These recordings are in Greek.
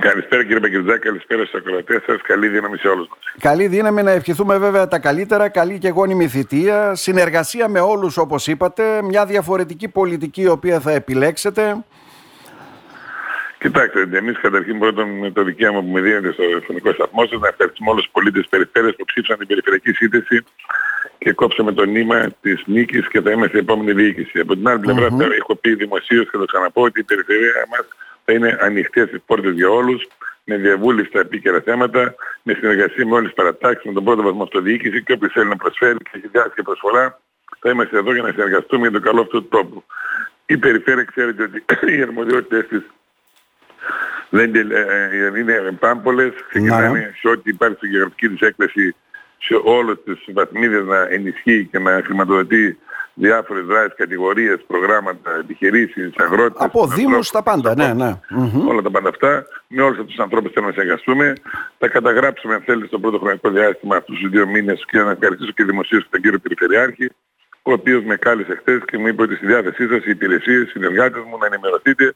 Καλησπέρα κύριε Παγκριτζάκη, καλησπέρα στους ακροατές σας. Καλή δύναμη σε όλους μας. Καλή δύναμη να ευχηθούμε βέβαια τα καλύτερα, καλή και γόνιμη θητεία, συνεργασία με όλους όπως είπατε, μια διαφορετική πολιτική η οποία θα επιλέξετε. Κοιτάξτε, εμείς καταρχήν πρώτον με το δικαίωμα που με δίνεται στο εθνικό σταθμό σας να ευχαριστούμε όλους τους πολίτες της περιφέρειας που ψήφισαν την περιφερειακή σύνθεση και κόψαμε το νήμα της νίκης και θα είμαστε η επόμενη διοίκηση. Από την άλλη πλευρά mm-hmm. έχω πει δημοσίως και θα το ξαναπώ ότι η περιφερεια μας θα είναι ανοιχτές τις πόρτες για όλους, με διαβούλευση στα επίκαιρα θέματα, με συνεργασία με όλες τις παρατάξεις, με τον πρώτο βαθμό αυτοδιοίκηση και όποιος θέλει να προσφέρει και έχει διάρκεια προσφορά, θα είμαστε εδώ για να συνεργαστούμε για το καλό αυτού του τόπου. Η περιφέρεια ξέρετε ότι οι αρμοδιότητες της δεν είναι εμπάμπολες, ξεκινάνε σε ό,τι υπάρχει στη γεωγραφική της έκθεση σε όλες τις βαθμίδες να ενισχύει και να χρηματοδοτεί διάφορες δράσεις, κατηγορίες, προγράμματα, επιχειρήσεις, αγρότες. Από δήμους τα πάντα, ναι, ναι. Όλα τα πάντα αυτά. Με όλους αυτούς τους ανθρώπους θέλουμε να συνεργαστούμε. Θα καταγράψουμε, αν θέλετε, στο πρώτο χρονικό διάστημα αυτούς τους δύο μήνες και να ευχαριστήσω και δημοσίως τον κύριο Περιφερειάρχη, ο οποίος με κάλεσε χθες και μου είπε ότι στη διάθεσή σας οι υπηρεσίες, οι συνεργάτες μου να ενημερωθείτε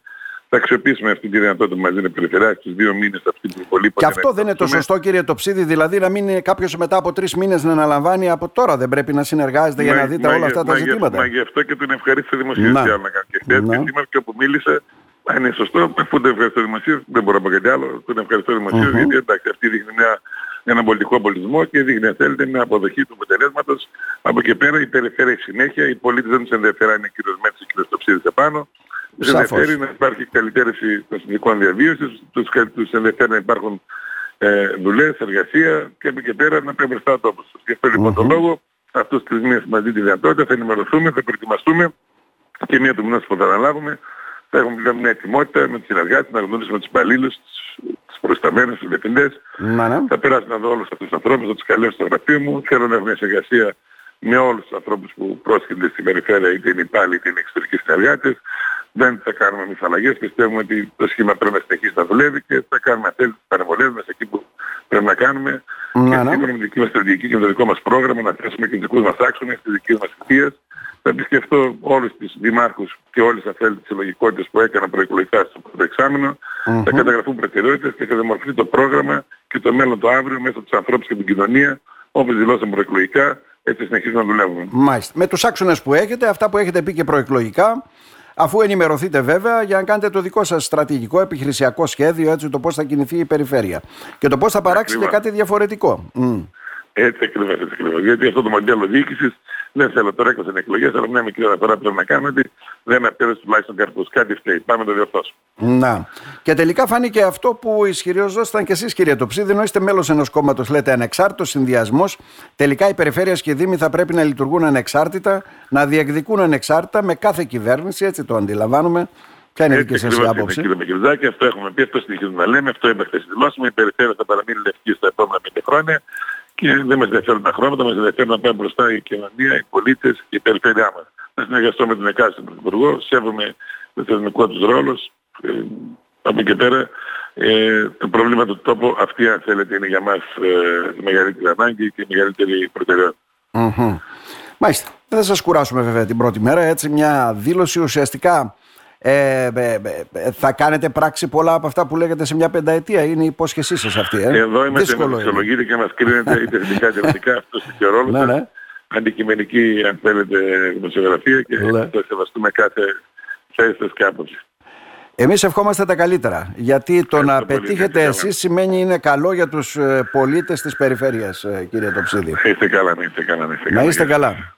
θα αξιοποιήσουμε αυτή τη δυνατότητα που μας δίνει περιφερειακή στους δύο μήνες αυτή την πολύ Και αυτό δεν είναι το σωστό κύριε Τοψίδη, δηλαδή να μην κάποιος μετά από τρεις μήνες να αναλαμβάνει από τώρα. Δεν πρέπει να συνεργάζεται για να δείτε όλα αυτά τα ζητήματα. Μα γι' αυτό και τον ευχαρίστησε δημοσίως να. να κάνει. Και χθες και σήμερα και όπου μίλησε, αν είναι σωστό, αφού δεν ευχαριστώ δημοσίως, δεν μπορώ να πω κάτι άλλο, τον ευχαριστώ δημοσίως, γιατί εντάξει αυτή δείχνει μια έναν πολιτικό πολιτισμό και δείχνει αν θέλετε μια αποδοχή του αποτελέσματος. Από εκεί πέρα η περιφέρεια συνέχεια, οι πολίτες δεν τους ενδιαφέρει αν είναι κύριος Μέτρης ή κύριος Τοψίδης επάνω. Τους ενδιαφέρει να υπάρχει καλυτέρευση των συνδικών διαβίωσης, τους, τους ενδιαφέρει να υπάρχουν ε, δουλειές, εργασία και από εκεί πέρα να πρέπει μπροστά τόπος. Και αυτό λοιπόν τον λόγο, αυτούς τους μήνες μαζί τη δυνατότητα θα ενημερωθούμε, θα προετοιμαστούμε και μία του μηνός που θα αναλάβουμε θα έχουμε πλέον μια ετοιμότητα με τους συνεργάτες, να γνωρίσουμε τους υπαλλήλους, τους προσταμένους, τους διευθυντές. Ναι. Θα περάσω να δω όλους αυτούς τους ανθρώπους, θα τους καλέσω στο γραφείο μου. Θέλω να έχουμε μια συνεργασία με όλους τους ανθρώπους που πρόσχονται στην περιφέρεια, είτε είναι υπάλληλοι είτε είναι εξωτερικοί συνεργάτες. Δεν θα κάνουμε εμείς αλλαγές. Πιστεύουμε ότι το σχήμα πρέπει να συνεχίσει να δουλεύει και θα κάνουμε αυτές τις παρεμβολές μας εκεί που πρέπει να κάνουμε. Ναι, και ναι. σύμφωνα με τη δική μας στρατηγική και με το δικό μας πρόγραμμα να θέσουμε και τους δικούς μας άξονες, τις δικές μας θητείες. Θα επισκεφτώ όλους τους δημάρχους και όλες αυτές τις συλλογικότητες που έκανα προεκλογικά στο πρώτο εξάμεινο. Θα καταγραφούν προτεραιότητες και θα δημορφωθεί το πρόγραμμα και το μέλλον το αύριο μέσα από τους ανθρώπους και την κοινωνία, όπως δηλώσαμε προεκλογικά, έτσι συνεχίζουμε να δουλεύουμε. Μάλιστα. Με τους άξονες που έχετε, αυτά που έχετε πει και προεκλογικά, αφού ενημερωθείτε βέβαια για να κάνετε το δικό σας στρατηγικό επιχειρησιακό σχέδιο έτσι το πώς θα κινηθεί η περιφέρεια και το πώς θα παράξετε Ακριβώς. κάτι διαφορετικό. Μμ. Έτσι ακριβώς, έτσι ακριβώς. Γιατί αυτό το μοντέλο διοίκησης δεν θέλω τώρα έκλεισαν εκλογές, αλλά μια μικρή αναφορά πρέπει να κάνουμε ότι δεν απέδωσε τουλάχιστον καρπούς. Κάτι φταίει. Πάμε να το διορθώσουμε. Να. Και τελικά φάνηκε αυτό που ισχυριζόσασταν και εσείς, κύριε Τοψίδη, ενώ είστε μέλος ενός κόμματος, λέτε ανεξάρτητος συνδυασμός. Τελικά οι περιφέρειες και οι Δήμοι θα πρέπει να λειτουργούν ανεξάρτητα, να διεκδικούν ανεξάρτητα με κάθε κυβέρνηση, έτσι το αντιλαμβάνουμε. Ποια είναι η δική Έτσι σας ακριβώς είναι, άποψη; Κύριε Μικελζάκη, αυτό έχουμε πει, αυτό συνεχίζουμε να λέμε, αυτό είπα χθες δηλώσουμε. Η περιφέρεια θα παραμείνει λευκή στα επόμενα πέντε χρόνια και δεν μας ενδιαφέρουν τα χρώματα, μας ενδιαφέρει να πάμε μπροστά η κοινωνία, οι πολίτες και η περιφέρειά μας. Να συνεργαστώ με τον εκάστοτε Πρωθυπουργό, σέβομαι το θεσμικό τους ρόλος. Ε, από εκεί και πέρα, ε, το πρόβλημα του τόπου αυτή αν θέλετε είναι για μας ε, η μεγαλύτερη ανάγκη και η μεγαλύτερη προτεραιότητα. Μμμ. Μάλιστα. Δεν θα σας κουράσουμε βέβαια την πρώτη μέρα. Έτσι μια δήλωση ουσιαστικά ε, ε, ε, θα κάνετε πράξη πολλά από αυτά που λέγατε σε μια πενταετία. Είναι η υπόσχεσή σας αυτή. Ε; Εδώ είμαστε Δύσκολο με είναι. αξιολογείτε και μας κρίνετε είτε θετικά είτε αρνητικά. Αυτό είναι ο ρόλος Ναι, σας. ναι. Αντικειμενική, αν θέλετε, δημοσιογραφία και Ναι. θα σεβαστούμε κάθε θέση σας και άποψη. Εμείς ευχόμαστε τα καλύτερα. Γιατί το να Ευχαριστώ πολύ. πετύχετε Να είστε εσείς σημαίνει είναι καλό για τους ε, πολίτες της περιφέρειας, ε, κύριε Τοψίδη. Να είστε καλά, να είστε καλά. Να είστε Να καλά. είστε καλά.